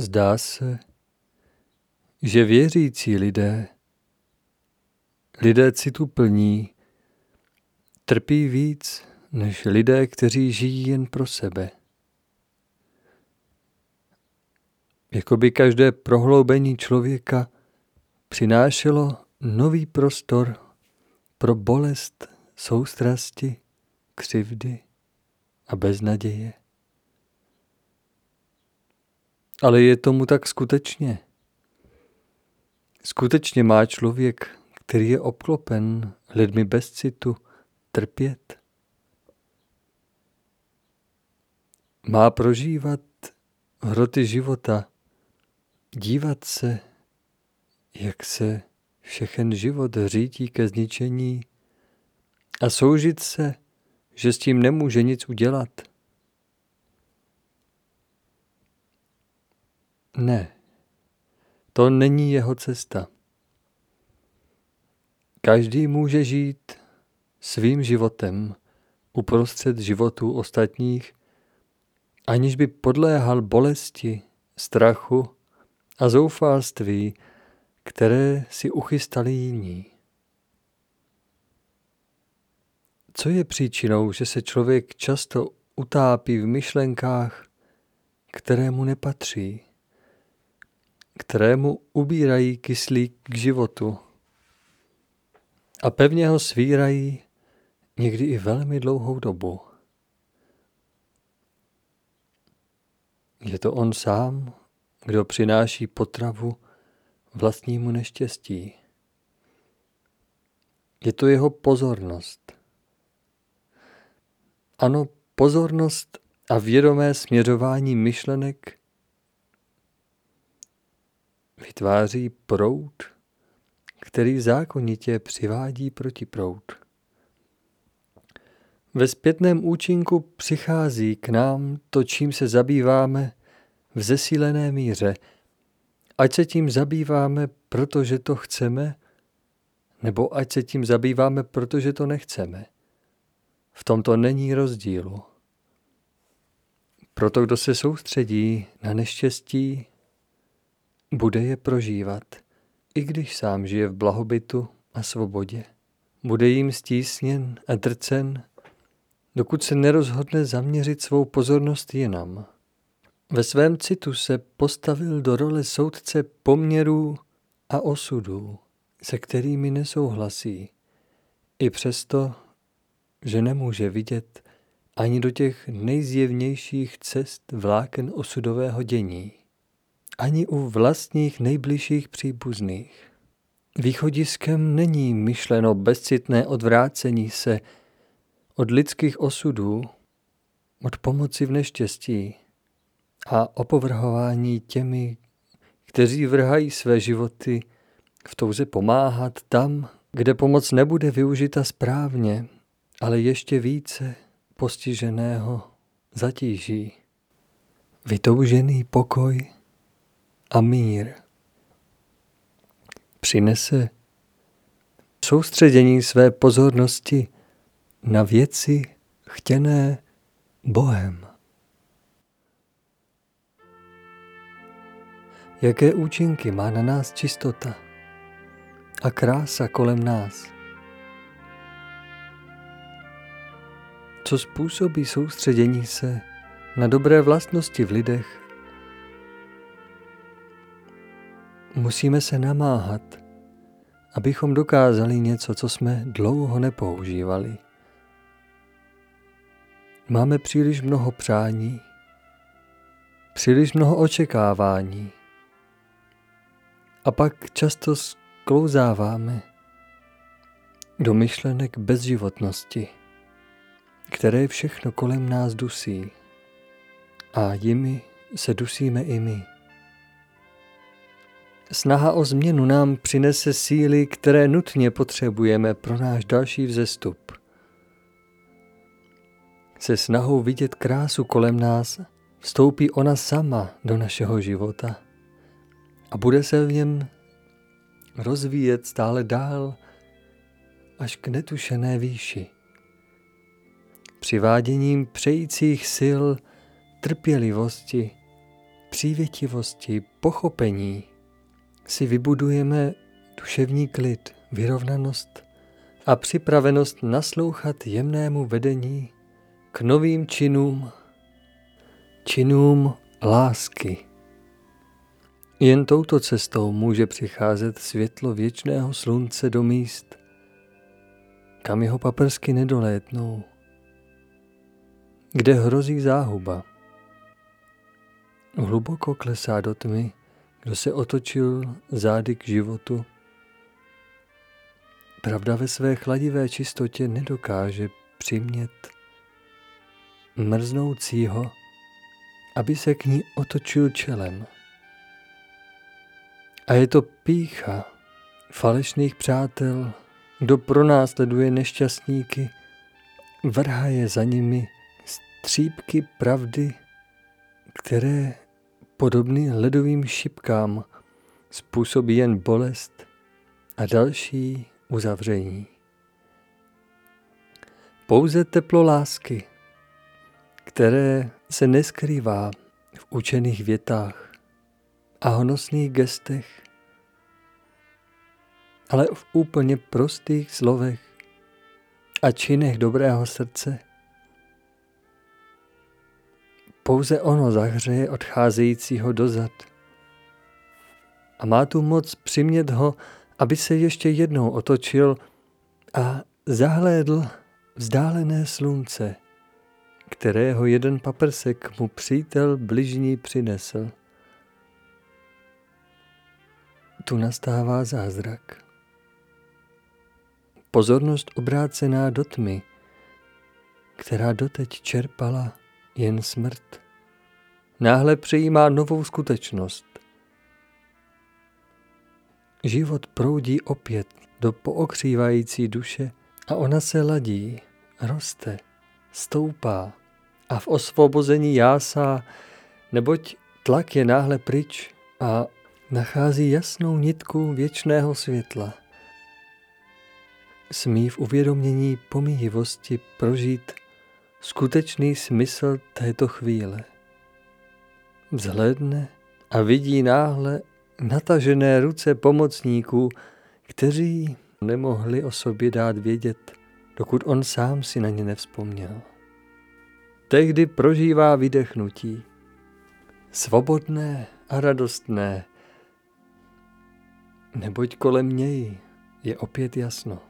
Zdá se, že věřící lidé, lidé citu plní, trpí víc než lidé, kteří žijí jen pro sebe. Jakoby každé prohloubení člověka přinášelo nový prostor pro bolest, soustrasti, křivdy a beznaděje. Ale je tomu tak skutečně. Skutečně má člověk, který je obklopen lidmi bez citu, trpět. Má prožívat hroty života, dívat se, jak se všechen život řídí ke zničení a soužit se, že s tím nemůže nic udělat. Ne, to není jeho cesta. Každý může žít svým životem uprostřed životů ostatních, aniž by podléhal bolesti, strachu a zoufalství, které si uchystali jiní. Co je příčinou, že se člověk často utápí v myšlenkách, které mu nepatří, které mu ubírají kyslík k životu a pevně ho svírají někdy i velmi dlouhou dobu. Je to on sám, kdo přináší potravu vlastnímu neštěstí. Je to jeho pozornost. Ano, pozornost a vědomé směřování myšlenek vytváří proud, který zákonitě přivádí proti proud. Ve zpětném účinku přichází k nám to, čím se zabýváme v zesílené míře – Ať se tím zabýváme, protože to chceme, nebo ať se tím zabýváme, protože to nechceme. V tomto není rozdílu. Proto, kdo se soustředí na neštěstí, bude je prožívat, i když sám žije v blahobytu a svobodě. Bude jim stísněn a drcen, dokud se nerozhodne zaměřit svou pozornost jinam. Ve svém citu se postavil do role soudce poměrů a osudů, se kterými nesouhlasí, i přesto, že nemůže vidět ani do těch nejzjevnějších cest vláken osudového dění, ani u vlastních nejbližších příbuzných. Východiskem není myšleno bezcitné odvrácení se od lidských osudů, od pomoci v neštěstí, a opovrhování těmi, kteří vrhají své životy v touze pomáhat tam, kde pomoc nebude využita správně, ale ještě více postiženého zatíží. Vytoužený pokoj a mír přinese soustředění své pozornosti na věci chtěné Bohem. Jaké účinky má na nás čistota a krása kolem nás? Co způsobí soustředění se na dobré vlastnosti v lidech? Musíme se namáhat, abychom dokázali něco, co jsme dlouho nepoužívali. Máme příliš mnoho přání, příliš mnoho očekávání a pak často sklouzáváme do myšlenek bezživotnosti, které všechno kolem nás dusí a jimi se dusíme i my. Snaha o změnu nám přinese síly, které nutně potřebujeme pro náš další vzestup. Se snahou vidět krásu kolem nás vstoupí ona sama do našeho života a bude se v něm rozvíjet stále dál až k netušené výši. Přiváděním přejících sil, trpělivosti přívětivosti, pochopení si vybudujeme duševní klid, vyrovnanost a připravenost naslouchat jemnému vedení k novým činům, činům lásky. Jen touto cestou může přicházet světlo věčného slunce do míst, kam jeho paprsky nedolétnou, kde hrozí záhuba. Hluboko klesá do tmy, kdo se otočil zády k životu. Pravda ve své chladivé čistotě nedokáže přimět mrznoucího, aby se k ní otočil čelem. A je to pícha falešných přátel, kdo pronásleduje nešťastníky, vrhá je za nimi střípky pravdy, které podobný ledovým šipkám způsobí jen bolest a další uzavření. Pouze teplo lásky, které se neskrývá v učených větách a honosných gestech, ale v úplně prostých slovech a činech dobrého srdce, pouze ono zahřeje odcházejícího dozad. A má tu moc přimět ho, aby se ještě jednou otočil a zahlédl vzdálené slunce, kterého jeden paprsek mu přítel bližní přinesl. Tu nastává zázrak. Pozornost obrácená do tmy, která doteď čerpala jen smrt. Náhle přijímá novou skutečnost. Život proudí opět do pookřívající duše a ona se ladí, roste, stoupá a v osvobození jásá, neboť tlak je náhle pryč a nachází jasnou nitku věčného světla. Smí v uvědomění pomíjivosti prožít skutečný smysl této chvíle. Vzhledne a vidí náhle natažené ruce pomocníků, kteří nemohli o sobě dát vědět, dokud on sám si na ně nevzpomněl. Tehdy prožívá vydechnutí, svobodné a radostné, neboť kolem něj je opět jasno.